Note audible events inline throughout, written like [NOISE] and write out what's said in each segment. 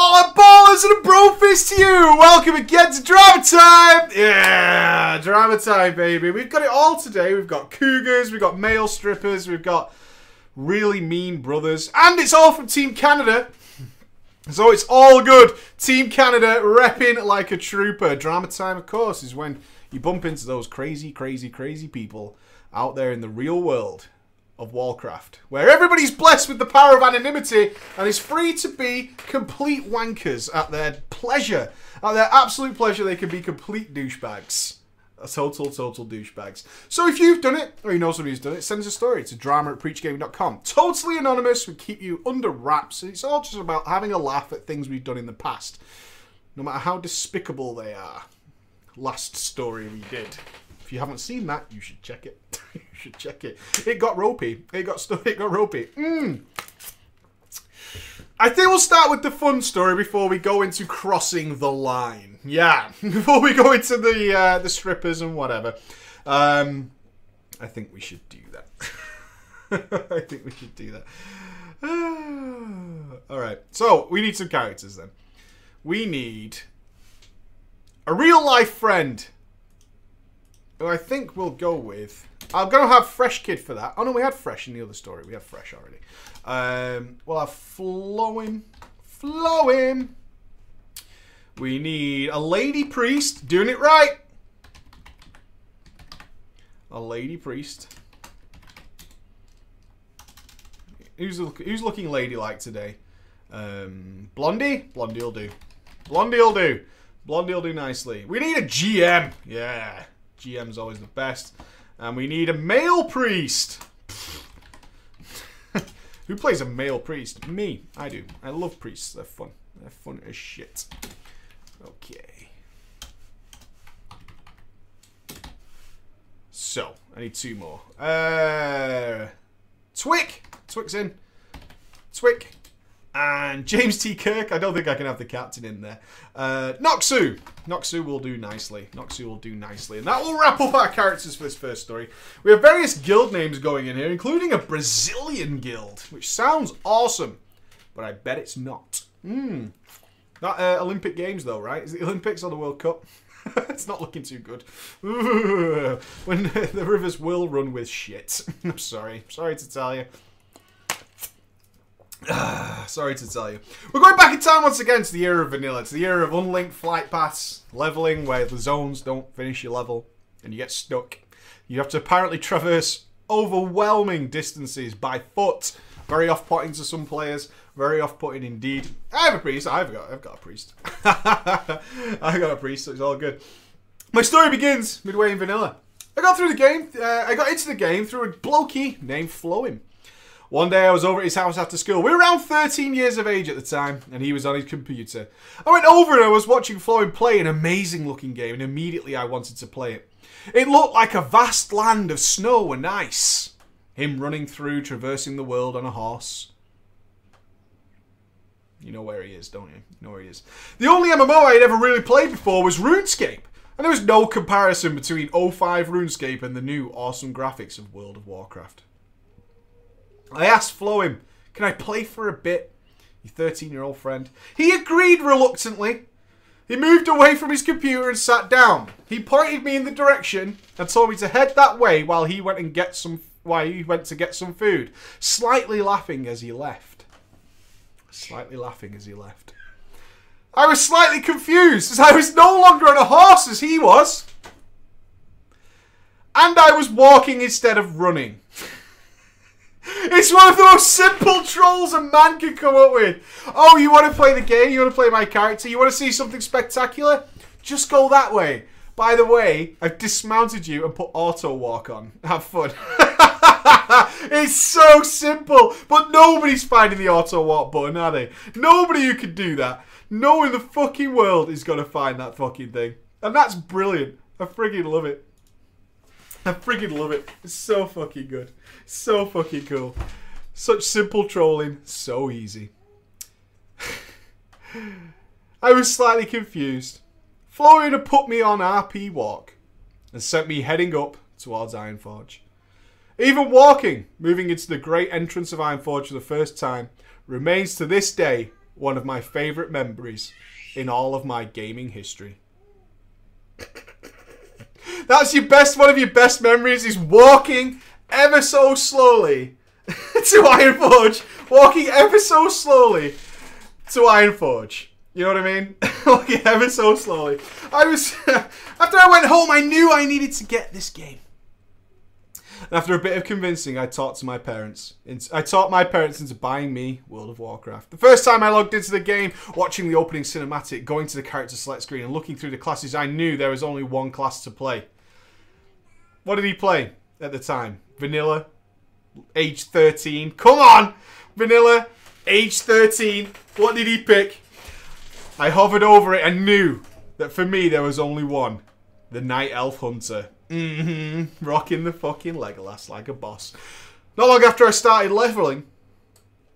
Oh, ballers and a bro fist to you! Welcome again to Drama Time! Yeah, Drama Time, baby. We've got it all today. We've got cougars, we've got male strippers, we've got really mean brothers, and it's all from Team Canada. So it's all good. Team Canada repping like a trooper. Drama Time, of course, is when you bump into those crazy, crazy, crazy people out there in the real world of Warcraft, where everybody's blessed with the power of anonymity and is free to be complete wankers at their pleasure. At their absolute pleasure, they can be complete douchebags. Total, total douchebags. So if you've done it, or you know somebody who's done it, send us a story to drama at preachgaming.com. Totally anonymous, we keep you under wraps. It's all just about having a laugh at things we've done in the past, no matter how despicable they are. Last story we did. If you haven't seen that, you should check it. [LAUGHS] you should check it. It got ropey. It got stu- it got ropey. Mm. I think we'll start with the fun story before we go into crossing the line. Yeah, [LAUGHS] before we go into the uh, the strippers and whatever. Um, I think we should do that. [LAUGHS] I think we should do that. [SIGHS] All right. So we need some characters then. We need a real life friend. Who I think we'll go with. I'm gonna have Fresh Kid for that. Oh no, we had Fresh in the other story. We have Fresh already. Um, we'll have Flowing. Flowing. We need a lady priest. Doing it right. A lady priest. Who's who's looking ladylike today? Um, Blondie. Blondie will do. Blondie will do. Blondie will do nicely. We need a GM. Yeah, GM's always the best. And we need a male priest. [LAUGHS] Who plays a male priest? Me. I do. I love priests. They're fun. They're fun as shit. Okay. So, I need two more. Uh, Twick. Twick's in. Twick. And James T. Kirk. I don't think I can have the captain in there. Uh, Noxu. Noxu will do nicely. Noxu will do nicely. And that will wrap up our characters for this first story. We have various guild names going in here, including a Brazilian guild, which sounds awesome. But I bet it's not. Hmm. Not uh, Olympic Games, though, right? Is it the Olympics or the World Cup? [LAUGHS] it's not looking too good. [LAUGHS] when [LAUGHS] the rivers will run with shit. I'm sorry. Sorry to tell you. [SIGHS] Sorry to tell you. We're going back in time once again to the era of vanilla, to the era of unlinked flight paths, leveling where the zones don't finish your level and you get stuck. You have to apparently traverse overwhelming distances by foot. Very off-putting to some players. Very off-putting indeed. I have a priest. I've got. I've got a priest. [LAUGHS] I got a priest, so it's all good. My story begins midway in vanilla. I got through the game. Uh, I got into the game through a blokey named Flowing. One day I was over at his house after school. We were around 13 years of age at the time, and he was on his computer. I went over and I was watching Flowing play an amazing looking game, and immediately I wanted to play it. It looked like a vast land of snow and ice. Him running through, traversing the world on a horse. You know where he is, don't you? You know where he is. The only MMO I had ever really played before was RuneScape, and there was no comparison between 05 RuneScape and the new awesome graphics of World of Warcraft. I asked Flo him, can I play for a bit? Your 13 year old friend. He agreed reluctantly. He moved away from his computer and sat down. He pointed me in the direction and told me to head that way while he went and get some while he went to get some food, slightly laughing as he left. Slightly laughing as he left. I was slightly confused as I was no longer on a horse as he was. And I was walking instead of running. [LAUGHS] It's one of the most simple trolls a man can come up with. Oh, you want to play the game? You want to play my character? You want to see something spectacular? Just go that way. By the way, I've dismounted you and put auto walk on. Have fun. [LAUGHS] it's so simple, but nobody's finding the auto walk button, are they? Nobody who can do that. No one in the fucking world is going to find that fucking thing. And that's brilliant. I friggin' love it. I freaking love it. It's so fucking good. So fucking cool. Such simple trolling. So easy. [LAUGHS] I was slightly confused. Florian had put me on RP walk and sent me heading up towards Ironforge. Even walking, moving into the great entrance of Ironforge for the first time, remains to this day one of my favorite memories in all of my gaming history. [LAUGHS] That's your best, one of your best memories is walking ever so slowly [LAUGHS] to Ironforge. Walking ever so slowly to Ironforge. You know what I mean? [LAUGHS] walking ever so slowly. I was, [LAUGHS] after I went home, I knew I needed to get this game. And after a bit of convincing, I talked to my parents. I taught my parents into buying me World of Warcraft. The first time I logged into the game, watching the opening cinematic, going to the character select screen, and looking through the classes, I knew there was only one class to play. What did he play at the time? Vanilla, age 13. Come on! Vanilla, age 13. What did he pick? I hovered over it and knew that for me there was only one. The Night Elf Hunter. Mm-hmm. Rocking the fucking Legolas like a boss. Not long after I started leveling,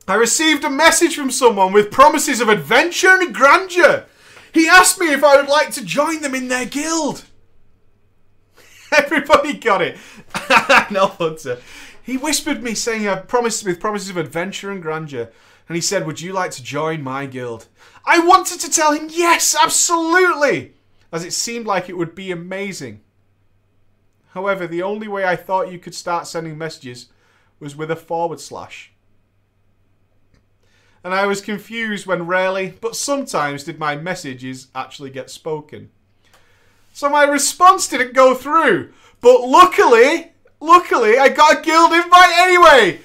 I received a message from someone with promises of adventure and grandeur. He asked me if I would like to join them in their guild. [LAUGHS] Everybody got it. [LAUGHS] no hunter. He whispered me saying I promised with promises of adventure and grandeur. And he said, Would you like to join my guild? I wanted to tell him yes, absolutely! As it seemed like it would be amazing. However, the only way I thought you could start sending messages was with a forward slash. And I was confused when rarely, but sometimes, did my messages actually get spoken. So my response didn't go through. But luckily, luckily, I got a guild invite anyway.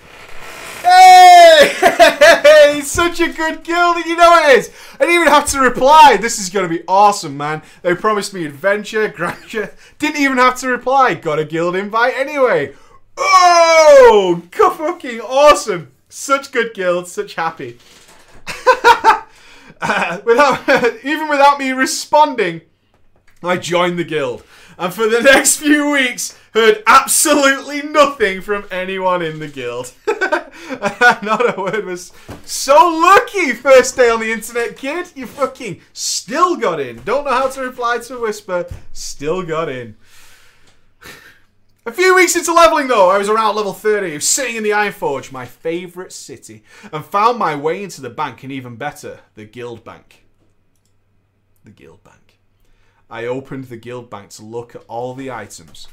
Hey! [LAUGHS] Such a good guild, you know it is. I didn't even have to reply. This is going to be awesome, man. They promised me adventure, [LAUGHS] grandeur. Didn't even have to reply. Got a guild invite anyway. Oh, fucking awesome. Such good guild, such happy. [LAUGHS] uh, without, even without me responding, I joined the guild. And for the [LAUGHS] next few weeks, heard absolutely nothing from anyone in the guild. [LAUGHS] Not a word was so lucky first day on the internet, kid. You fucking still got in. Don't know how to reply to a whisper. Still got in. A few weeks into leveling though, I was around level 30, sitting in the Ironforge, my favourite city, and found my way into the bank, and even better, the guild bank. The guild bank. I opened the guild bank to look at all the items,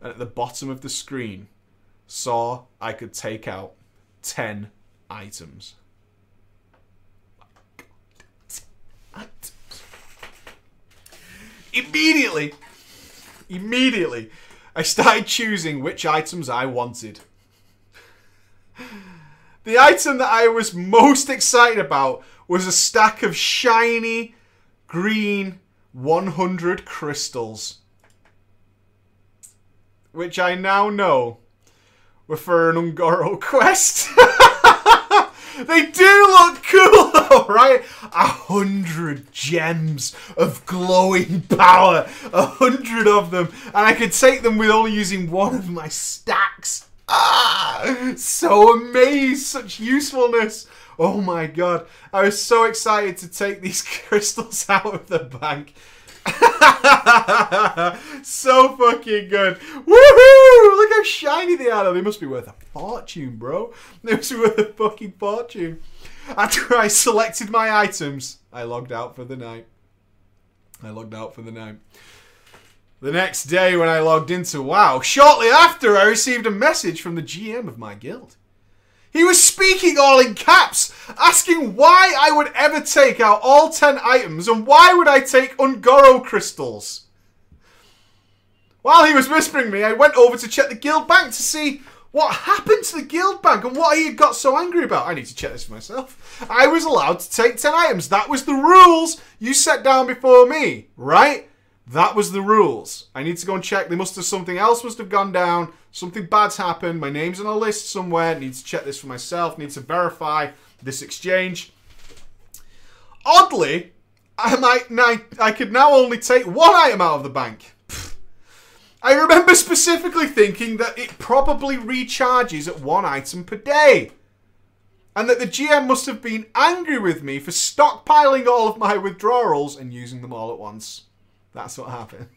and at the bottom of the screen, saw I could take out 10 items. Immediately, immediately, I started choosing which items I wanted. The item that I was most excited about was a stack of shiny green 100 crystals. Which I now know were for an Un'Goro [LAUGHS] quest. [LAUGHS] they do look cool though, right? A hundred gems of glowing power. A hundred of them. And I could take them with only using one of my stacks. Ah! So amazed. Such usefulness. Oh my god. I was so excited to take these [LAUGHS] crystals out of the bank. [LAUGHS] so fucking good. Woohoo! Look how shiny they are. They must be worth a fortune, bro. [LAUGHS] They must be worth a fucking fortune. After I selected my items, I logged out for the night. I logged out for the night. The next day when I logged into WoW, shortly after I received a message from the GM of my guild. He was speaking all in caps, asking why I would ever take out all 10 items and why would I take Un'Goro crystals. While he was whispering me, I went over to check the guild bank to see what happened to the guild bank and what he had got so angry about. I need to check this for myself. I was allowed to take 10 items. That was the rules you set down before me, right? That was the rules. I need to go and check. They must have something else must have gone down. Something bad's happened. My name's on a list somewhere. Need to check this for myself. Need to verify this exchange. Oddly, I might I could now only take one item out of the bank. I remember specifically thinking that it probably recharges at one item per day. And that the GM must have been angry with me for stockpiling all of my withdrawals and using them all at once. That's what happened.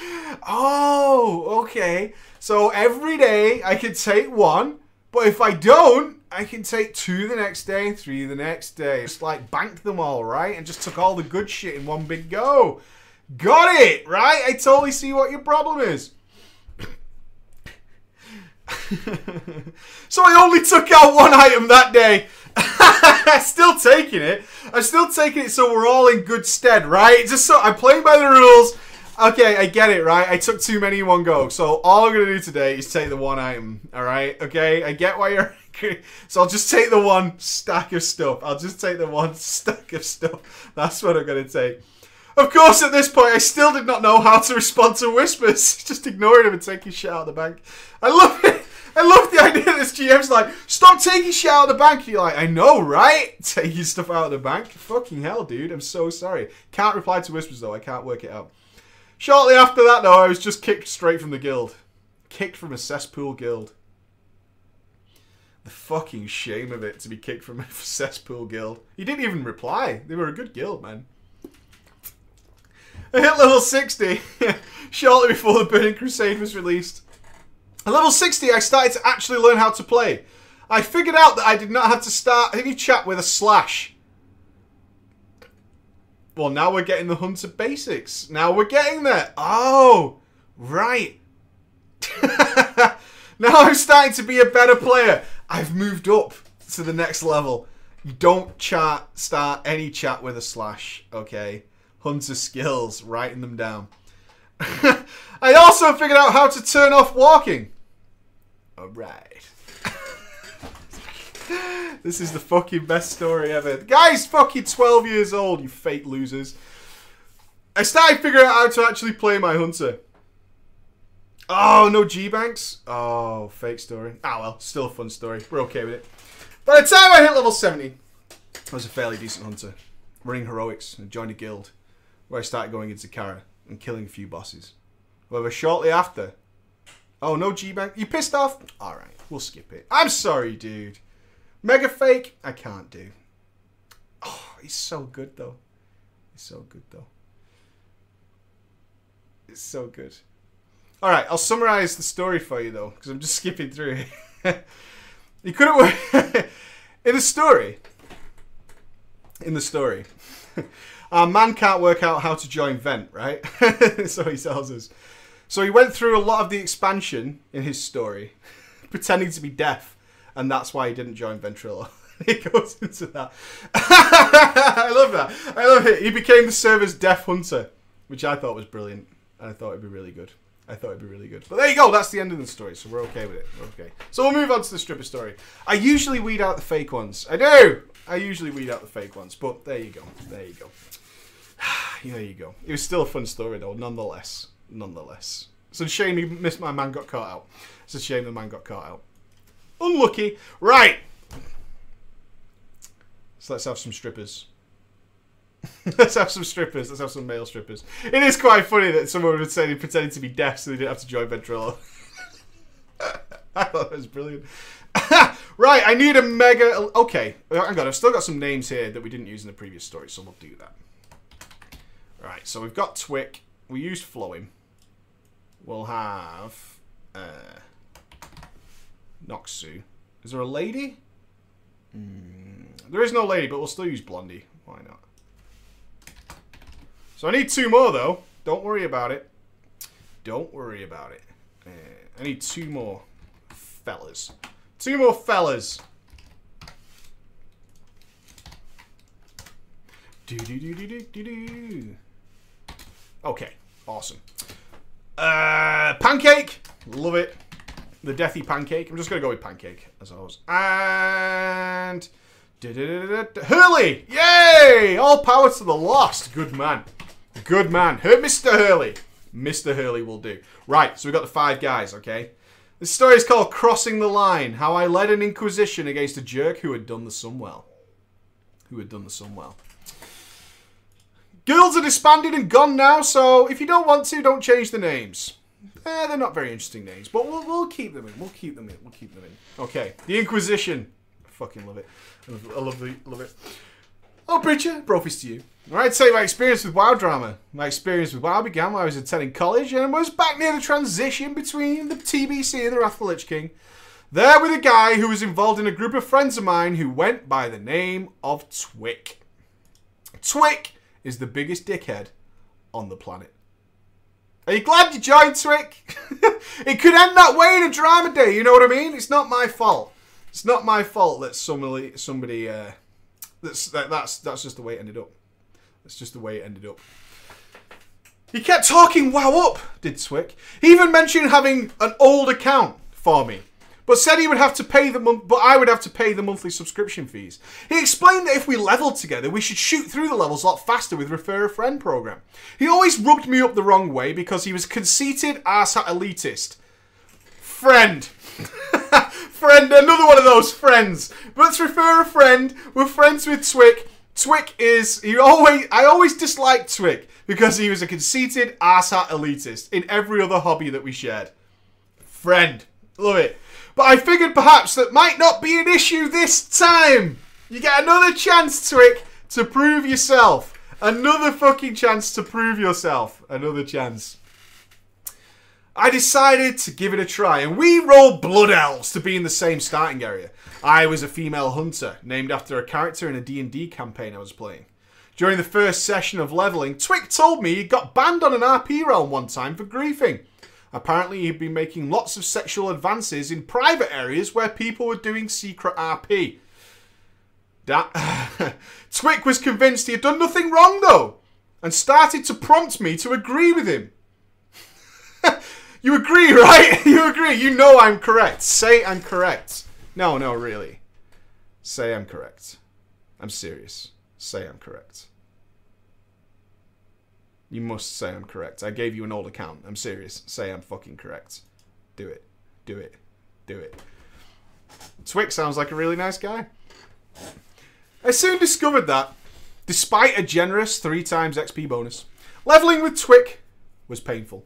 [LAUGHS] oh, okay. So every day I could take one, but if I don't, I can take two the next day, three the next day. Just like banked them all, right? And just took all the good shit in one big go. Got it, right? I totally see what your problem is. [LAUGHS] so I only took out one item that day. [LAUGHS] still taking it. I'm still taking it so we're all in good stead, right? Just so I'm playing by the rules. Okay, I get it, right? I took too many in one go. So all I'm to do today is take the one item, all right? Okay, I get why you're [LAUGHS] angry. So I'll just take the one stack of stuff. I'll just take the one [LAUGHS] stack of stuff. That's what I'm to take. Of course, at this point, I still did not know how to respond to whispers. Just ignoring him and taking shit out of the bank. I love it. I love the idea this GM's like, stop taking shit out of the bank. You're like, I know, right? [LAUGHS] Taking stuff out of the bank. Fucking hell, dude. I'm so sorry. Can't reply to whispers, though. I can't work it out. Shortly after that, though, I was just kicked straight from the guild. Kicked from a cesspool guild. The fucking shame of it to be kicked from a [LAUGHS] cesspool guild. He didn't even reply. They were a good guild, man. I hit level 60 [LAUGHS] shortly before the Burning Crusade was released. At level 60, I started to actually learn how to play. I figured out that I did not have to start any chat with a slash. Well, now we're getting the Hunter basics. Now we're getting there. Oh, right. [LAUGHS] now I'm starting to be a better player. I've moved up to the next level. You don't chat, start any chat with a slash, okay? Hunter skills, writing them down. [LAUGHS] I also figured out how to turn off walking. Alright. [LAUGHS] this is the fucking best story ever. The guy's fucking 12 years old, you fake losers. I started figuring out how to actually play my hunter. Oh, no G-Banks? Oh, fake story. Ah, well, still a fun story. We're okay with it. By the time I hit level 70, I was a fairly decent hunter. Running heroics and joined a guild where I started going into Kara and killing a few bosses. However, shortly after, oh no G-Bank, you pissed off? Alright, we'll skip it. I'm sorry, dude. Mega fake, I can't do. Oh, he's so good though. He's so good though. It's so good. Alright, I'll summarize the story for you though, because I'm just [LAUGHS] skipping through it. [LAUGHS] you couldn't work [LAUGHS] in the story. In the story. [LAUGHS] Our man can't work out how to join Vent, right? [LAUGHS] so he tells us. So he went through a lot of the expansion in his story, [LAUGHS] pretending to be deaf, and that's why he didn't join Ventrilo. he goes into that. I love that. I love it. He became the server's deaf hunter, which I thought was brilliant, and I thought it'd be really good. I thought it'd be really good. But there you go. That's the end of the story, so we're okay with it. We're okay. So we'll move on to the stripper story. I usually weed out the fake ones. I do. I usually weed out the fake ones, but there you go. There you go. [SIGHS] there you go. It was still a fun story though, nonetheless. Nonetheless. It's a shame he missed my man got caught out. It's a shame the man got caught out. Unlucky. Right. So let's have some strippers. [LAUGHS] let's have some strippers. Let's have some male strippers. It is quite funny that someone would say they pretended to be deaf so they didn't have to join Ventrilo. [LAUGHS] I thought that was brilliant. [LAUGHS] right, I need a mega. Okay, hang on. I've still got some names here that we didn't use in the previous story, so we'll do that. Right, so we've got Twick. We used Flowing. We'll have uh, Noxu. Is there a lady? Mm, there is no lady, but we'll still use Blondie. So I need two more, though. Don't worry about it. Don't worry about it. Uh, I need two more fellas. Two more fellas. Do do do do do do. Okay, awesome. Uh, pancake, love it. The deathy pancake. I'm just gonna go with pancake as always. And Hurley, yay! All power to the lost. Good man, good man. Hurt Mr. Hurley, Mr. Hurley will do. Right, so we've got the five guys. Okay. This story is called Crossing the Line How I Led an Inquisition Against a Jerk Who Had Done the Sunwell. Who had done the Sunwell. Guilds are disbanded and gone now, so if you don't want to, don't change the names. Eh, they're not very interesting names, but we'll, we'll keep them in. We'll keep them in. We'll keep them in. Okay, the Inquisition. I fucking love it. I love, I love, the, love it. Oh, preacher, brofist to you. All right, say my experience with WoW drama. My experience with WoW began when I was attending college and was back near the transition between the TBC and the Wrath of the Lich King. There with a guy who was involved in a group of friends of mine who went by the name of Twick. Twick is the biggest dickhead on the planet. Are you glad you joined Twick? [LAUGHS] it could end that way in a drama day, you know what I mean? It's not my fault. It's not my fault that somebody somebody uh, that's that, that's that's just the way it ended up. That's just the way it ended up. He kept talking wow up, did Swick. He even mentioned having an old account for me but said he would have to pay the month, but I would have to pay the monthly subscription fees. He explained that if we leveled together, we should shoot through the levels a lot faster with Refer a Friend program. He always rubbed me up the wrong way because he was conceited, arsehole elitist. Friend. [LAUGHS] friend, another one of those friends. Let's refer a friend. We're friends with Twick. Twick is he always I always disliked Twick because he was a conceited arsehole elitist in every other hobby that we shared. Friend. Love it. But I figured perhaps that might not be an issue this time. You get another chance, Twick, to prove yourself. Another fucking chance to prove yourself. Another chance. I decided to give it a try, and we rolled Blood Elves to be in the same starting area. I was a female hunter, named after a character in a D&D campaign I was playing. During the first session of leveling, Twick told me he got banned on an RP realm one time for griefing. Apparently, he'd been making lots of sexual advances in private areas where people were doing secret RP. Da- Twick was convinced he had done nothing wrong, though, and started to prompt me to agree with him. [LAUGHS] you agree, right? [LAUGHS] you agree. You know I'm correct. Say I'm correct. No, no, really. Say I'm correct. I'm serious. Say I'm correct. You must say I'm correct. I gave you an old account. I'm serious. Say I'm fucking correct. Do it. Do it. Do it. Twick sounds like a really nice guy. I soon discovered that, despite a generous three times XP bonus, leveling with Twick was painful.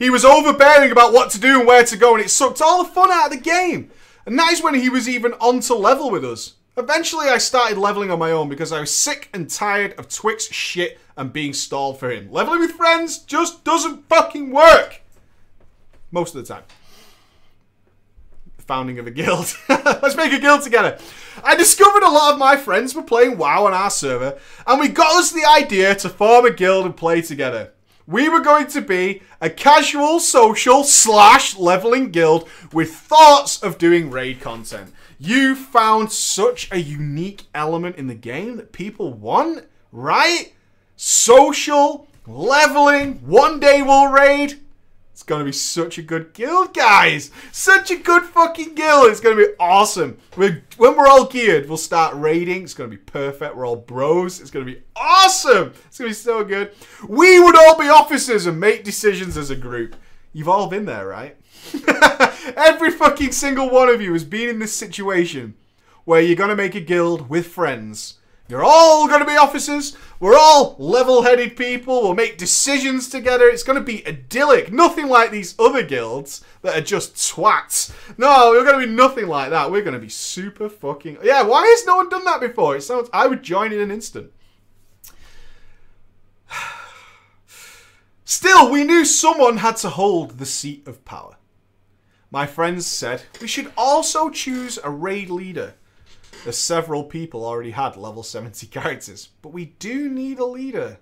He was overbearing about what to do and where to go, and it sucked all the fun out of the game. And that is when he was even on to level with us. Eventually, I started leveling on my own because I was sick and tired of Twick's shit and being stalled for him. Leveling with friends just doesn't fucking work. Most of the time. founding of a guild. [LAUGHS] Let's make a guild together. I discovered a lot of my friends were playing WoW on our server, and we got us the idea to form a guild and play together. We were going to be a casual, social, slash leveling guild with thoughts of doing raid content. You found such a unique element in the game that people want, right? social, leveling, one day we'll raid. It's gonna be such a good guild, guys. Such a good fucking guild. It's gonna be awesome. We're, when we're all geared, we'll start raiding. It's gonna be perfect. We're all bros. It's gonna be awesome. It's gonna be so good. We would all be officers and make decisions as a group. You've all been there, right? [LAUGHS] Every fucking single one of you has been in this situation where you're gonna make a guild with friends you're all going to be officers. We're all level headed people. We'll make decisions together. It's going to be idyllic. Nothing like these other guilds that are just twats. No, we're going to be nothing like that. We're going to be super fucking. Yeah, why has no one done that before? It sounds. I would join in an instant. [SIGHS] Still, we knew someone had to hold the seat of power. My friends said we should also choose a raid leader as several people already had level 70 characters. But we do need a leader.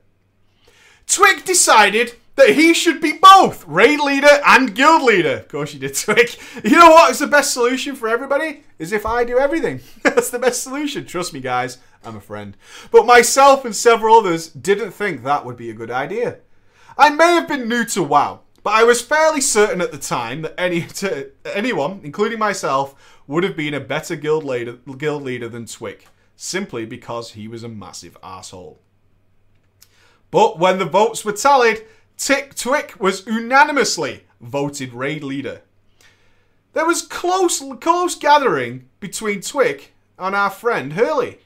Twick decided that he should be both raid leader and guild leader. Of course you did, Twick. You know what is the best solution for everybody? Is if I do everything. [LAUGHS] That's the best solution. Trust me, guys. I'm a friend. But myself and several others didn't think that would be a good idea. I may have been new to WoW, but I was fairly certain at the time that any [LAUGHS] to anyone, including myself, would have been a better guild leader, guild leader than Twick, simply because he was a massive asshole. But when the votes were tallied, Tick Twick was unanimously voted raid leader. There was close close gathering between Twick and our friend Hurley,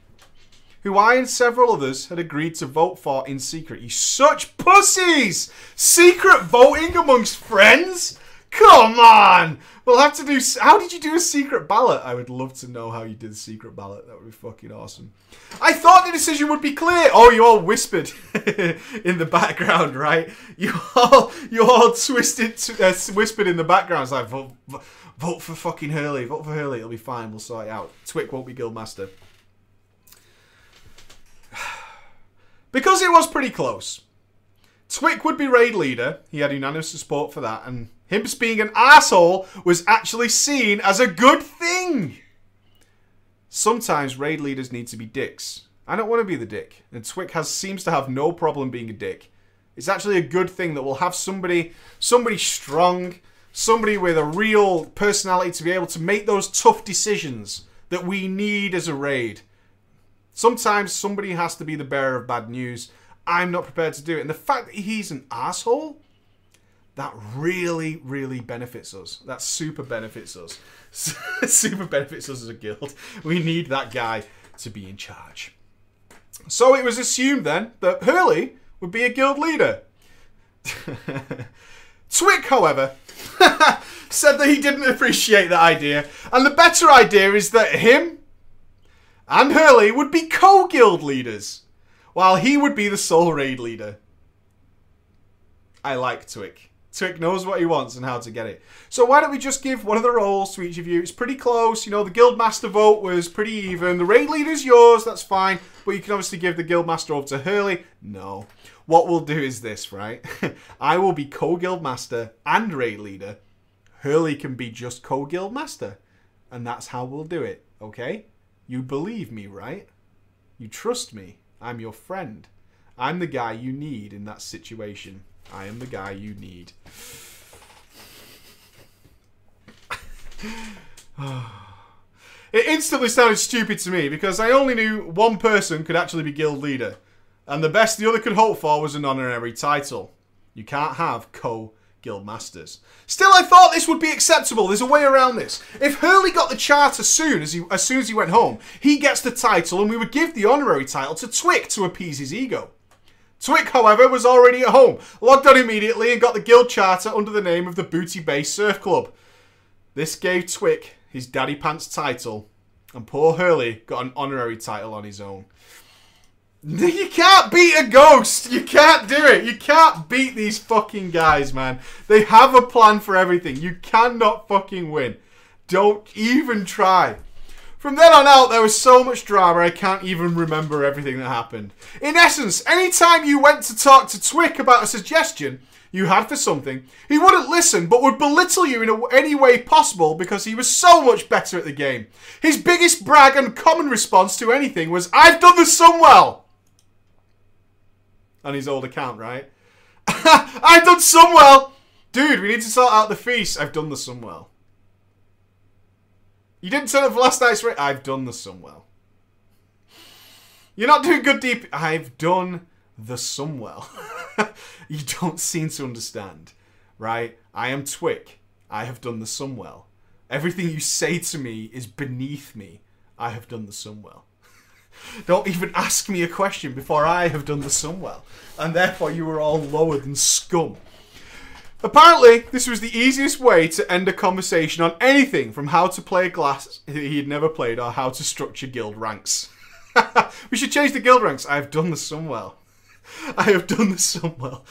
who I and several others had agreed to vote for in secret. You such pussies! Secret voting amongst friends? Come on! We'll have to do. How did you do a secret ballot? I would love to know how you did a secret ballot. That would be fucking awesome. I thought the decision would be clear. Oh, you all whispered [LAUGHS] in the background, right? You all, you all twisted, uh, whispered in the background. It's like vote, vote for fucking Hurley. Vote for Hurley. It'll be fine. We'll sort it out. Twick won't be guildmaster. Because it was pretty close. Twick would be raid leader. He had unanimous support for that, and him being an asshole was actually seen as a good thing. Sometimes raid leaders need to be dicks. I don't want to be the dick, and Twick has seems to have no problem being a dick. It's actually a good thing that we'll have somebody, somebody strong, somebody with a real personality to be able to make those tough decisions that we need as a raid. Sometimes somebody has to be the bearer of bad news. I'm not prepared to do it. And the fact that he's an asshole that really, really benefits us. That super benefits us. [LAUGHS] super benefits us as a guild. We need that guy to be in charge. So it was assumed then that Hurley would be a guild leader. [LAUGHS] Twick, however, [LAUGHS] said that he didn't appreciate that idea, and the better idea is that him and Hurley would be co-guild leaders, while he would be the sole raid leader. I like Twick. Twick knows what he wants and how to get it. So why don't we just give one of the roles to each of you? It's pretty close. You know, the Guildmaster vote was pretty even. The raid leader's yours, that's fine. But you can obviously give the Guildmaster over to Hurley. No. What we'll do is this, right? [LAUGHS] I will be co-Guildmaster and raid leader. Hurley can be just co-Guildmaster. And that's how we'll do it, okay? You believe me, right? You trust me. I'm your friend. I'm the guy you need in that situation. I am the guy you need. [SIGHS] it instantly sounded stupid to me because I only knew one person could actually be guild leader. And the best the other could hope for was an honorary title. You can't have co guild masters. Still, I thought this would be acceptable. There's a way around this. If Hurley got the charter soon as he as soon as he went home, he gets the title, and we would give the honorary title to Twick to appease his ego. Twick, however, was already at home, logged on immediately and got the guild charter under the name of the Booty Bay Surf Club. This gave Twick his daddy pants title, and poor Hurley got an honorary title on his own. [LAUGHS] You can't beat a ghost. You can't do it. You can't beat these fucking guys, man. They have a plan for everything. You cannot fucking win. Don't even try. From then on out, there was so much drama, I can't even remember everything that happened. In essence, anytime you went to talk to Twick about a suggestion you had for something, he wouldn't listen but would belittle you in any way possible because he was so much better at the game. His biggest brag and common response to anything was, I've done the Sunwell! On his old account, right? [LAUGHS] I've done Sunwell! Dude, we need to sort out the feast. I've done the Sunwell. You didn't turn up for last night's rate. I've done the Sunwell. You're not doing good deep. I've done the Sunwell. [LAUGHS] you don't seem to understand, right? I am Twick. I have done the Sunwell. Everything you say to me is beneath me. I have done the Sunwell. Don't even ask me a question before I have done the Sunwell. And therefore you are all lower than scum. Apparently, this was the easiest way to end a conversation on anything from how to play a class he had never played or how to structure guild ranks. [LAUGHS] we should change the guild ranks. I have done the Sunwell. I have done the Sunwell.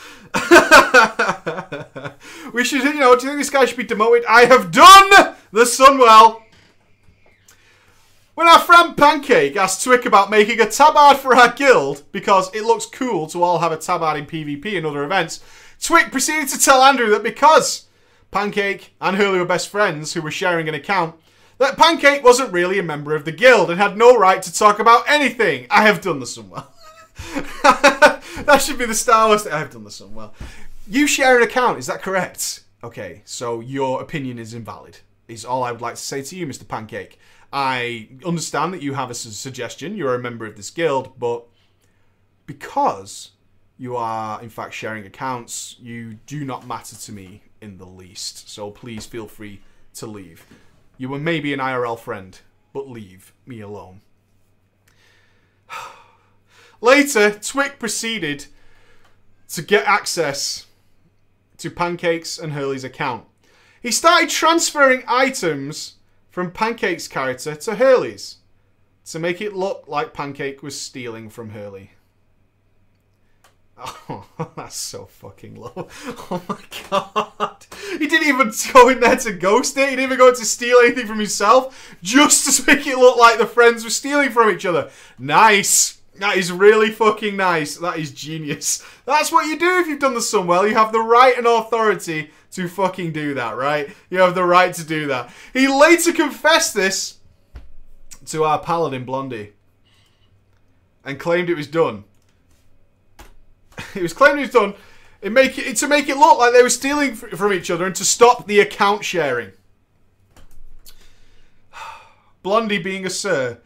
[LAUGHS] we should, you know, do you think this guy should be demoted? I have done the Sunwell. When our friend Pancake asked Twick about making a tabard for our guild because it looks cool to all have a tabard in PvP and other events, Twick proceeded to tell Andrew that because Pancake and Hurley were best friends who were sharing an account, that Pancake wasn't really a member of the guild and had no right to talk about anything. I have done this somewhere. [LAUGHS] that should be the Star Wars. I have done this somewhere. You share an account, is that correct? Okay, so your opinion is invalid. Is all I would like to say to you, Mr. Pancake. I understand that you have a suggestion. You're a member of this guild, but because you are in fact sharing accounts. You do not matter to me in the least. So please feel free to leave. You were maybe an IRL friend, but leave me alone. [SIGHS] Later, Twick proceeded to get access to Pancake's and Hurley's account. He started transferring items from Pancake's character to Hurley's to make it look like Pancake was stealing from Hurley. Oh, [LAUGHS] that's so fucking low. [LAUGHS] Oh my god. He didn't even go in there to ghost it. He didn't even go to steal anything from himself. Just to [LAUGHS] make it look like the friends were stealing from each other. Nice. That is really fucking nice. That is genius. That's what you do if you've done the Sunwell. You have the right and authority to fucking do that, right? You have the right to do that. He later confessed this to our paladin Blondie and claimed it was done. [LAUGHS] It was claimed it was done it make it, to make it look like they were stealing from each other and to stop the account sharing. [SIGHS] Blondie, being a sir,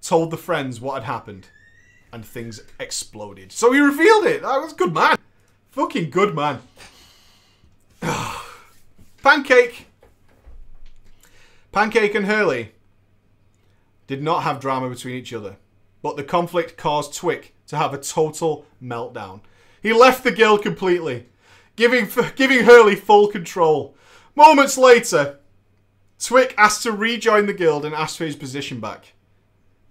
told the friends what had happened and things exploded. So he revealed it. That was good man. Fucking good man. [SIGHS] Pancake. Pancake and Hurley did not have drama between each other, but the conflict caused Twick to have a total meltdown. He left the guild completely, giving giving Hurley full control. Moments later, Twick asked to rejoin the guild and asked for his position back.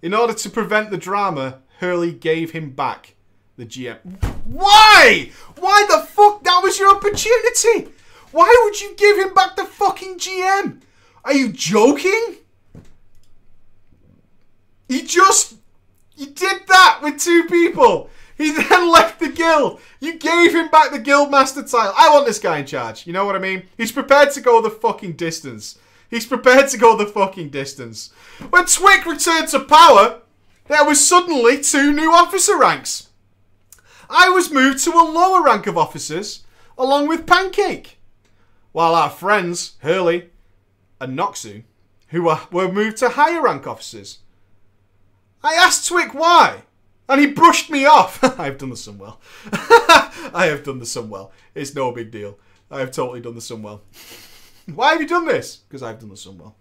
In order to prevent the drama, Hurley gave him back the GM. Why? Why the fuck? That was your opportunity. Why would you give him back the fucking GM? Are you joking? He just. You did that with two people. He [LAUGHS] then left the guild. You gave him back the guild master title. I want this guy in charge. You know what I mean? He's prepared to go the fucking distance. He's prepared to go the fucking distance. When Twick returned to power, there was suddenly two new officer ranks. I was moved to a lower rank of officers, along with Pancake, while our friends, Hurley and Noxu, who were, were moved to higher rank officers. I asked Twick why, and he brushed me off. [LAUGHS] I've done the Sunwell. [LAUGHS] I have done the Sunwell. It's no big deal. I have totally done the Sunwell. [LAUGHS] why have you done this? Because I've done the Sunwell.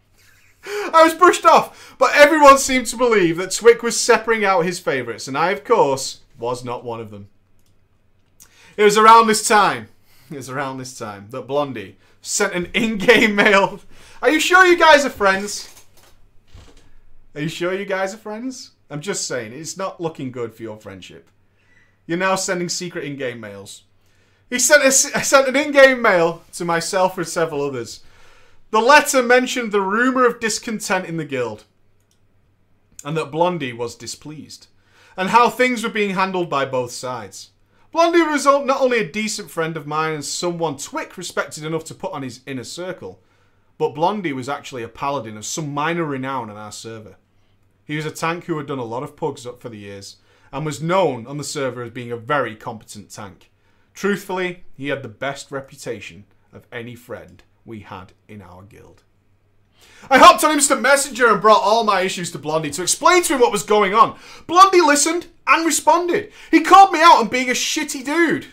I was brushed off, but everyone seemed to believe that Twick was separating out his favourites, and I, of course, was not one of them. It was around this time, it was around this time that Blondie sent an in-game [LAUGHS] mail. Are you sure you guys are friends? Are you sure you guys are friends? I'm just saying, it's not looking good for your friendship. You're now sending secret in-game mails. He sent a, [LAUGHS] sent an in-game mail to myself and several others the letter mentioned the rumour of discontent in the guild, and that Blondie was displeased, and how things were being handled by both sides. Blondie was not only a decent friend of mine and someone Twick respected enough to put on his inner circle, but Blondie was actually a paladin of some minor renown on our server. He was a tank who had done a lot of pugs up for the years, and was known on the server as being a very competent tank. Truthfully, he had the best reputation of any friend we had in our guild. I hopped on Instant Messenger and brought all my issues to Blondie to explain to him what was going on. Blondie listened and responded. He called me out on being a shitty dude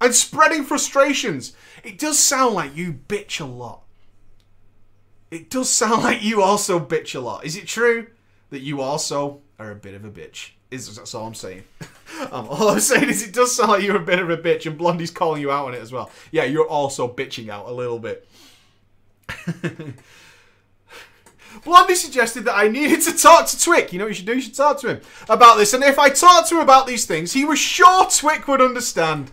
and spreading frustrations. It does sound like you bitch a lot. It does sound like you also bitch a lot. Is it true that you also are a bit of a bitch? Is that's all I'm saying. [LAUGHS] um, all I'm saying is it does sound like you're a bit of a bitch, and Blondie's calling you out on it as well. Yeah, you're also bitching out a little bit. [LAUGHS] Blondie suggested that I needed to talk to Twick. You know what you should do? You should talk to him about this. And if I talked to him about these things, he was sure Twick would understand.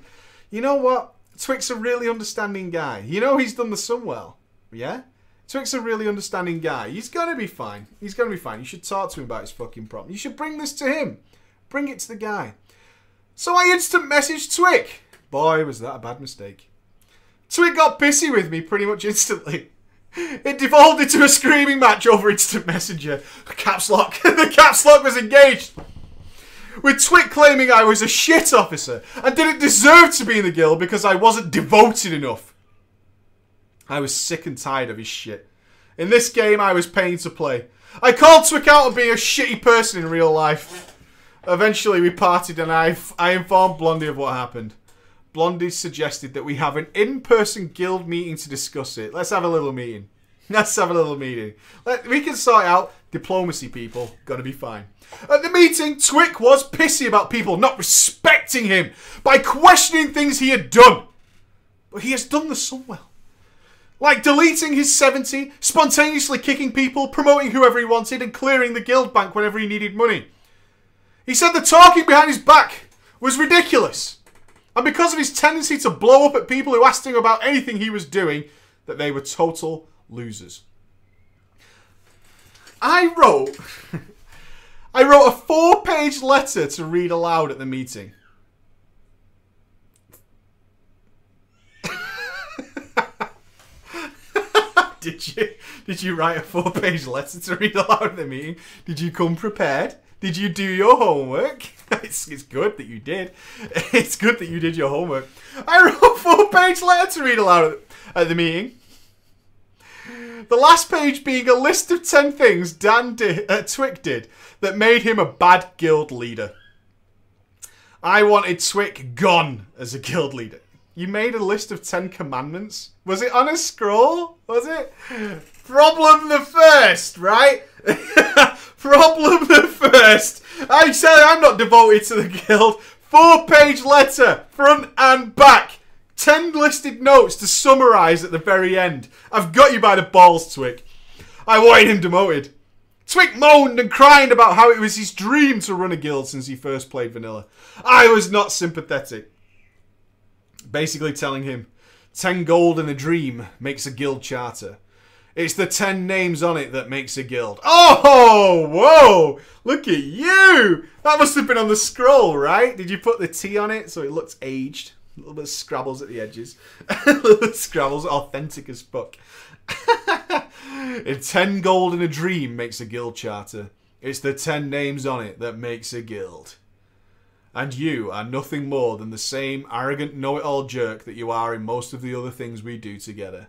You know what? Twick's a really understanding guy. You know he's done the Sunwell. Yeah? Twick's a really understanding guy. He's gonna be fine. He's gonna be fine. You should talk to him about his fucking problem. You should bring this to him. Bring it to the guy. So I instant messaged Twick. Boy, was that a bad mistake. Twick got pissy with me pretty much instantly. It devolved into a screaming match over instant messenger. Caps lock. [LAUGHS] the caps lock was engaged. With Twit claiming I was a shit officer and didn't deserve to be in the guild because I wasn't devoted enough. I was sick and tired of his shit. In this game, I was paying to play. I called Twick out on being a shitty person in real life. Eventually, we parted and I, I informed Blondie of what happened. Blondie suggested that we have an in-person guild meeting to discuss it. Let's have a little meeting. [LAUGHS] Let's have a little meeting. Let, we can sort out diplomacy, people. Gonna be fine. At the meeting, Twick was pissy about people not respecting him by questioning things he had done. But he has done the Sunwell. Like deleting his 70, spontaneously kicking people, promoting whoever he wanted, and clearing the guild bank whenever he needed money. He said the talking behind his back was ridiculous. And because of his tendency to blow up at people who asked him about anything he was doing, that they were total losers. I wrote [LAUGHS] I wrote a four-page letter to read aloud at the meeting. [LAUGHS] did you did you write a four-page letter to read aloud at the meeting? Did you come prepared? Did you do your homework? It's, it's good that you did. [LAUGHS] It's good that you did your homework. I wrote a four-page letter to read aloud at the meeting. The last page being a list of 10 things Dan did, uh, Twick did that made him a bad guild leader. I wanted Twick gone as a guild leader. You made a list of 10 commandments? Was it on a scroll? Was it? Problem the first, right? [LAUGHS] Problem the first. I say I'm not devoted to the guild. Four page letter, front and back. Ten listed notes to summarise at the very end. I've got you by the balls, Twick. I wanted him demoted. Twick moaned and cried about how it was his dream to run a guild since he first played Vanilla. I was not sympathetic. Basically telling him, 10 gold and a dream makes a guild charter. It's the 10 names on it that makes a guild. Oh, whoa! Look at you! That must have been on the scroll, right? Did you put the T on it so it looks aged? A little bit of scrabbles at the edges. A [LAUGHS] little scrabbles, authentic as fuck. [LAUGHS] if 10 gold and a dream makes a guild charter, it's the 10 names on it that makes a guild. And you are nothing more than the same arrogant know it all jerk that you are in most of the other things we do together.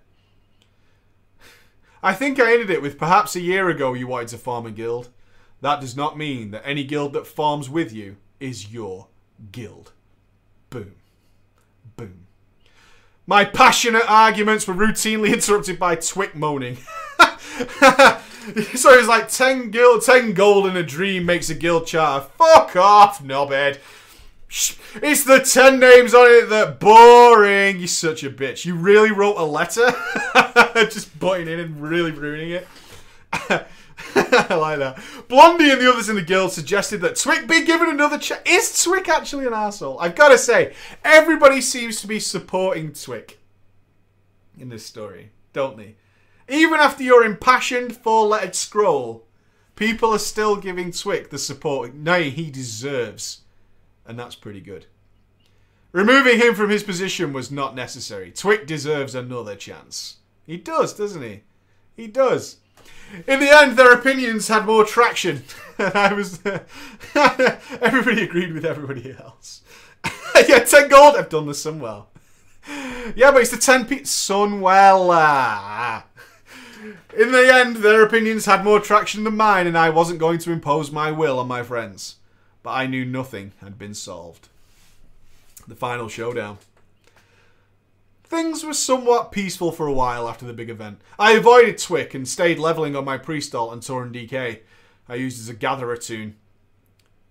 I think I ended it with perhaps a year ago you wanted to form a guild. That does not mean that any guild that forms with you is your guild. Boom. Boom. My passionate arguments were routinely [LAUGHS] interrupted by Twick moaning. [LAUGHS] so it was like 10 guild, 10 gold in a dream makes a guild charter. Fuck off, knobhead. It's the 10 names on it that boring. You're such a bitch. You really wrote a letter? [LAUGHS] Just butting in and really ruining it. [LAUGHS] I like that. Blondie and the others in the guild suggested that Twick be given another chance. Is Twick actually an asshole? I've got to say, everybody seems to be supporting Twick in this story, don't they? Even after your impassioned four-lettered scroll, people are still giving Twick the support nay he deserves. And that's pretty good. Removing him from his position was not necessary. Twick deserves another chance. He does, doesn't he? He does. In the end, their opinions had more traction, [LAUGHS] I was. [LAUGHS] everybody agreed with everybody else. [LAUGHS] yeah, ten gold. I've done the Sunwell. Yeah, but it's the ten p Sunwell. Uh, in the end, their opinions had more traction than mine, and I wasn't going to impose my will on my friends. But I knew nothing had been solved. The final showdown. Things were somewhat peaceful for a while after the big event. I avoided Twick and stayed leveling on my Priestalt and Tauren DK I used as a gatherer tune.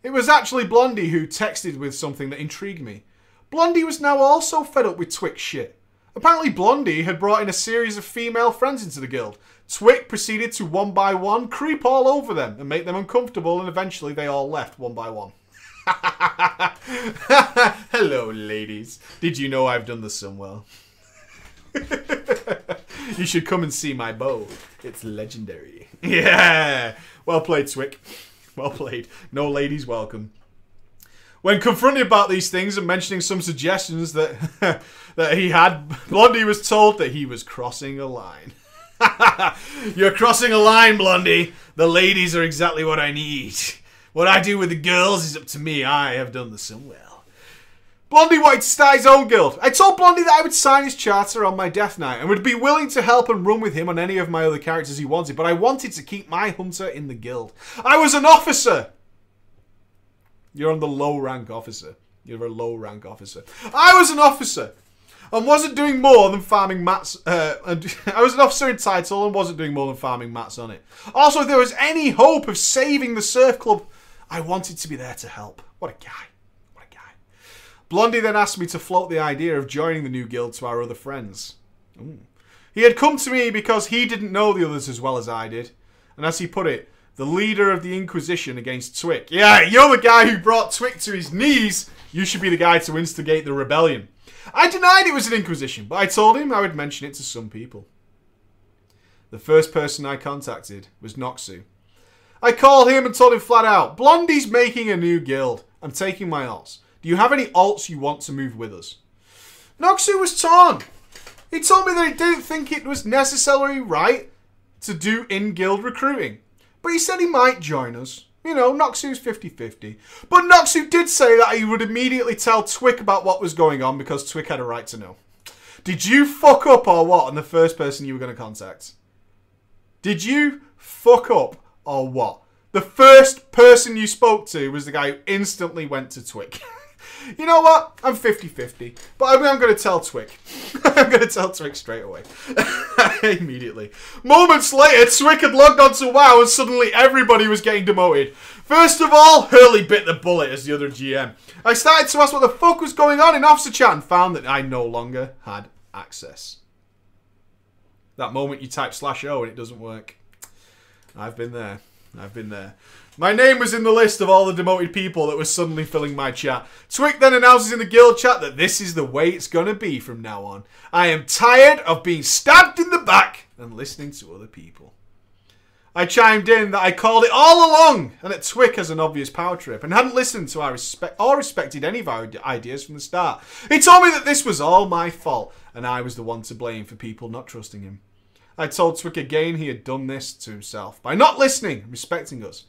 It was actually Blondie who texted with something that intrigued me. Blondie was now also fed up with Twick's shit. Apparently Blondie had brought in a series of female friends into the guild. Twick proceeded to one by one creep all over them and make them uncomfortable and eventually they all left one by one. [LAUGHS] Hello, ladies. Did you know I've done the Sunwell? [LAUGHS] you should come and see my bow. It's legendary. [LAUGHS] Yeah. Well played, Twick. Well played. No ladies welcome. When confronted about these things and mentioning some suggestions that [LAUGHS] that he had, Blondie was told that he was crossing a line. [LAUGHS] You're crossing a line, Blondie. The ladies are exactly what I need. What I do with the girls is up to me. I have done the Sunwell. Blondie wanted to start his own guild. I told Blondie that I would sign his charter on my death knight and would be willing to help and run with him on any of my other characters he wanted, but I wanted to keep my hunter in the guild. I was an officer! You're on the low rank officer. You're a low rank officer. I was an officer and wasn't doing more than farming mats. Uh, and [LAUGHS] I was an officer in title and wasn't doing more than farming mats on it. Also, if there was any hope of saving the surf club, I wanted to be there to help. What a guy. What a guy. Blondie then asked me to float the idea of joining the new guild to our other friends. Ooh. He had come to me because he didn't know the others as well as I did. And as he put it, the leader of the Inquisition against Twick. Yeah, you're the guy who brought Twick to his knees. You should be the guy to instigate the rebellion. I denied it was an Inquisition, but I told him I would mention it to some people. The first person I contacted was Noxu. I called him and told him flat out, Blondie's making a new guild. I'm taking my alts. Do you have any alts you want to move with us? Noxu was torn. He told me that he didn't think it was necessarily right to do in-guild recruiting. But he said he might join us. You know, Noxu's 50-50. But Noxu did say that he would immediately tell Twick about what was going on because Twick had a right to know. Did you fuck up or what on the first person you were going to contact? Did you fuck up or what? The first person you spoke to was the guy who instantly went to Twick. [LAUGHS] you know what? I'm 50 50. But I am going to tell Twick. [LAUGHS] I'm going to tell Twick straight away. [LAUGHS] [LAUGHS] Immediately. Moments later, Twick had logged onto WoW and suddenly everybody was getting demoted. First of all, Hurley bit the bullet as the other GM. I started to ask what the fuck was going on in Officer Chat and found that I no longer had access. That moment you type slash O and it doesn't work. I've been there. I've been there. My name was in the list of all the demoted people that was suddenly filling my chat. Twick then announces in the guild chat that this is the way it's gonna be from now on. I am tired of being stabbed in the back and listening to other people. I chimed in that I called it all along and that Twick has an obvious power trip and hadn't listened to our respect or respected any of our ideas from the start. He told me that this was all my fault and I was the one to blame for people not trusting him. I told Twick again he had done this to himself by not listening respecting us.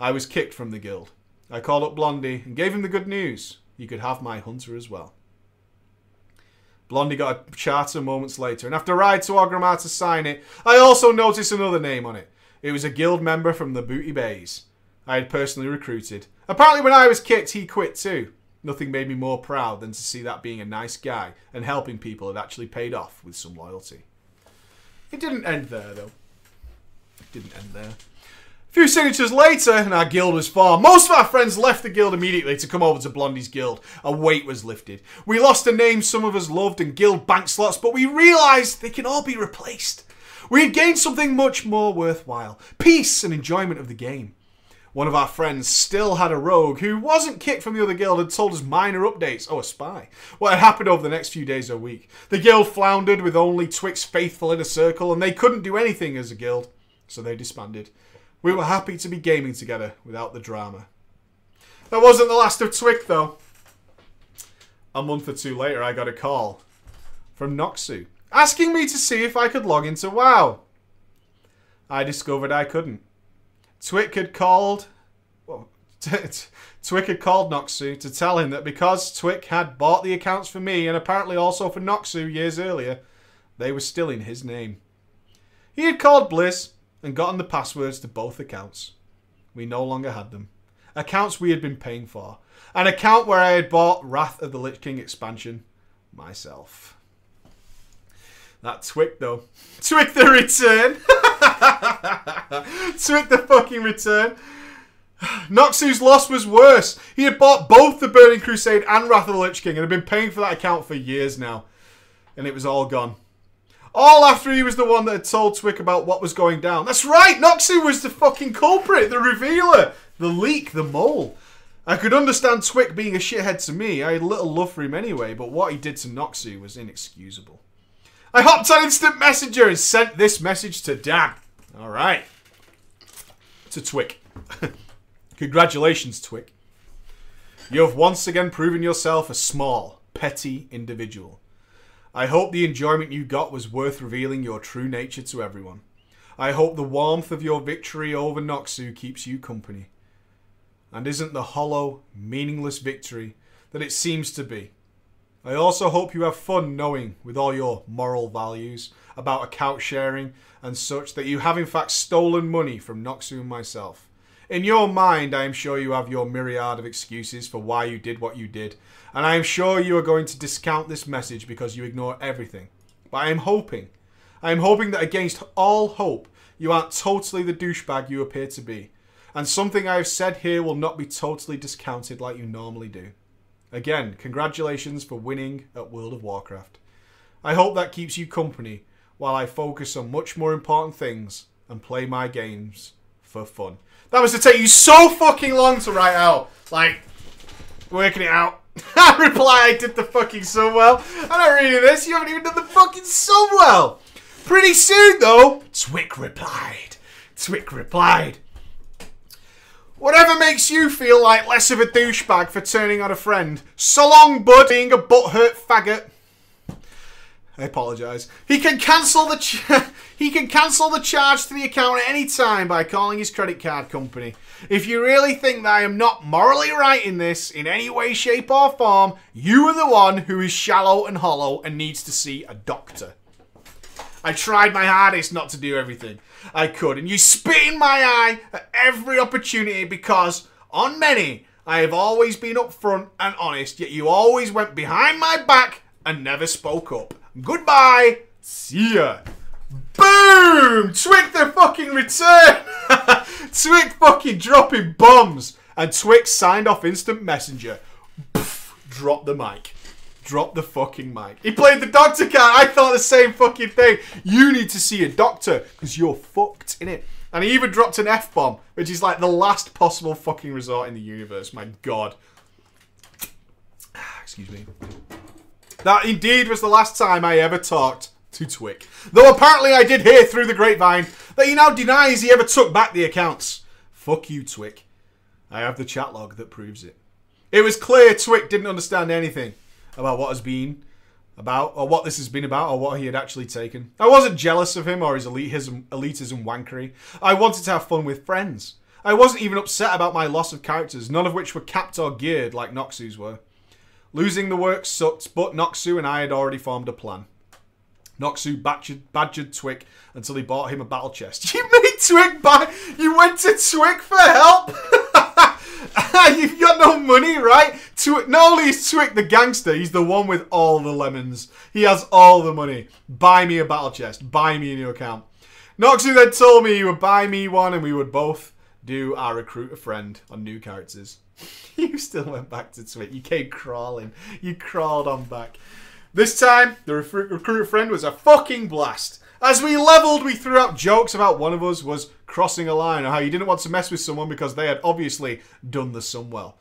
I was kicked from the guild. I called up Blondie and gave him the good news. He could have my hunter as well. Blondie got a charter moments later, and after a ride to Orgrimmar to sign it, I also noticed another name on it. It was a guild member from the Booty Bays. I had personally recruited. Apparently, when I was kicked, he quit too. Nothing made me more proud than to see that being a nice guy and helping people had actually paid off with some loyalty. It didn't end there, though. It didn't end there. Few signatures later, and our guild was formed. Most of our friends left the guild immediately to come over to Blondie's guild. A weight was lifted. We lost a name some of us loved and guild bank slots, but we realised they can all be replaced. We had gained something much more worthwhile peace and enjoyment of the game. One of our friends still had a rogue who wasn't kicked from the other guild and told us minor updates. Oh, a spy. What had happened over the next few days or week. The guild floundered with only Twick's faithful in a circle, and they couldn't do anything as a guild, so they disbanded. We were happy to be gaming together without the drama. That wasn't the last of Twick, though. A month or two later, I got a call from Noxu asking me to see if I could log into WoW. I discovered I couldn't. Twick had called. [LAUGHS] Twick had called Noxu to tell him that because Twick had bought the accounts for me and apparently also for Noxu years earlier, they were still in his name. He had called Blizz and gotten the passwords to both accounts. We no longer had them. Accounts we had been paying for. An account where I had bought Wrath of the Lich King expansion myself. That Twick though. [LAUGHS] Twick the return! [LAUGHS] Twick the fucking return! [SIGHS] Noxu's loss was worse. He had bought both the Burning Crusade and Wrath of the Lich King and had been paying for that account for years now. And it was all gone. All after he was the one that had told Twick about what was going down. That's right, Noxu was the fucking culprit, the revealer, the leak, the mole. I could understand Twick being a shithead to me. I had little love for him anyway, but what he did to Noxu was inexcusable. I hopped on Instant Messenger and sent this message to Dan. All right. To Twick. [LAUGHS] Congratulations, Twick. You have once again proven yourself a small, petty individual. I hope the enjoyment you got was worth revealing your true nature to everyone. I hope the warmth of your victory over Noxu keeps you company. And isn't the hollow, meaningless victory that it seems to be. I also hope you have fun knowing, with all your moral values, about account sharing and such, that you have in fact stolen money from Noxu and myself. In your mind, I am sure you have your myriad of excuses for why you did what you did, and I am sure you are going to discount this message because you ignore everything. But I am hoping, I am hoping that against all hope, you aren't totally the douchebag you appear to be, and something I have said here will not be totally discounted like you normally do. Again, congratulations for winning at World of Warcraft. I hope that keeps you company while I focus on much more important things and play my games for fun. That was to take you so fucking long to write out. Like, working it out. [LAUGHS] I reply, I did the fucking Sunwell. I'm not reading this. You haven't even done the fucking Sunwell. Pretty soon, though, Twick replied. Twick replied. Whatever makes you feel like less of a douchebag for turning on a friend. So long, bud, being a butthurt faggot. I apologise. He can cancel the [LAUGHS] he can cancel the charge to the account at any time by calling his credit card company. If you really think that I am not morally right in this in any way, shape, or form, you are the one who is shallow and hollow and needs to see a doctor. I tried my hardest not to do everything I could, and you spit in my eye at every opportunity because, on many, I have always been upfront and honest, yet you always went behind my back and never spoke up. Goodbye. See ya. Boom! Twick the fucking return! [LAUGHS] Twick fucking dropping bombs! And Twick signed off instant messenger. Drop the mic. Drop the fucking mic. He played the doctor card. I thought the same fucking thing. You need to see a doctor because you're fucked in it. And he even dropped an F bomb, which is like the last possible fucking resort in the universe. My god. [SIGHS] Excuse me. That indeed was the last time I ever talked to Twick. Though apparently I did hear through the grapevine that he now denies he ever took back the accounts. Fuck you, Twick. I have the chat log that proves it. It was clear Twick didn't understand anything about what has been about, or what this has been about, or what he had actually taken. I wasn't jealous of him or his elitism, elitism wankery. I wanted to have fun with friends. I wasn't even upset about my loss of characters, none of which were capped or geared like Noxu's were. Losing the work sucked, but Noxu and I had already formed a plan. Noxu badgered, badgered until he bought him a battle chest. [LAUGHS] You made Twick buy. You went to Twick for help. [LAUGHS] You've got no money, right? Twick, not only is the gangster, he's the one with all the lemons. He has all the money. Buy me a battle chest. Buy me a new account. Noxu then told me he would buy me one, and we would both do our recruit a friend on new characters. [LAUGHS] you still went back to Twick. You came crawling. You crawled on back. This time, the recruit friend was a fucking blast. As we leveled, we threw out jokes about one of us was crossing a line or how you didn't want to mess with someone because they had obviously done the Sunwell.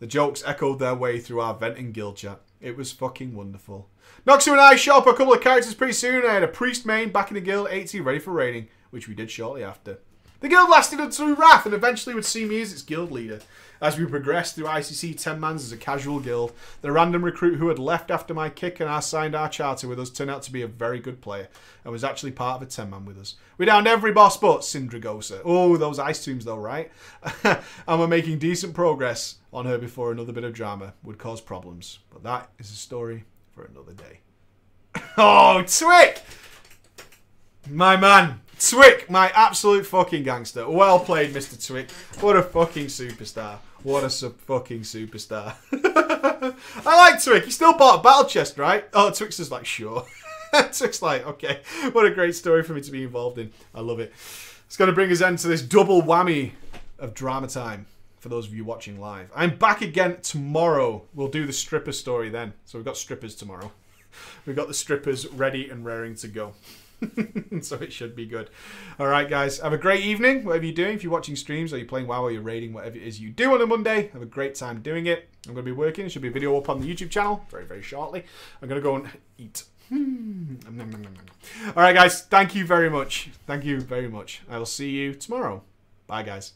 The jokes echoed their way through our venting guild chat. It was fucking wonderful. Noxu and I shot up a couple of characters pretty soon. I had a priest main back in the guild, 80 ready for raiding, which we did shortly after. The guild lasted until Wrath and eventually would see me as its guild leader. As we progressed through ICC 10 mans as a casual guild, the random recruit who had left after my kick and I signed our charter with us turned out to be a very good player and was actually part of a 10 man with us. We downed every boss but Sindragosa. Oh, those ice tombs though, right? [LAUGHS] and we're making decent progress on her before another bit of drama would cause problems. But that is a story for another day. [LAUGHS] oh, Twick! My man. Twick, my absolute fucking gangster. Well played, Mr. Twick. What a fucking superstar. What a su- fucking superstar. [LAUGHS] I like Twick. He still bought a battle chest, right? Oh, Twick's just like, sure. [LAUGHS] Twick's like, okay. What a great story for me to be involved in. I love it. It's going to bring us end to this double whammy of drama time for those of you watching live. I'm back again tomorrow. We'll do the stripper story then. So we've got strippers tomorrow. [LAUGHS] We've got the strippers ready and raring to go. [LAUGHS] so it should be good. All right, guys. Have a great evening, whatever you're doing. If you're watching streams or you're playing WoW or you're raiding, whatever it is you do on a Monday, have a great time doing it. I'm going to be working. Should be a video up on the YouTube channel very, very shortly. I'm going to go and eat. Hmm. All right, guys. Thank you very much. Thank you very much. I will see you tomorrow. Bye, guys.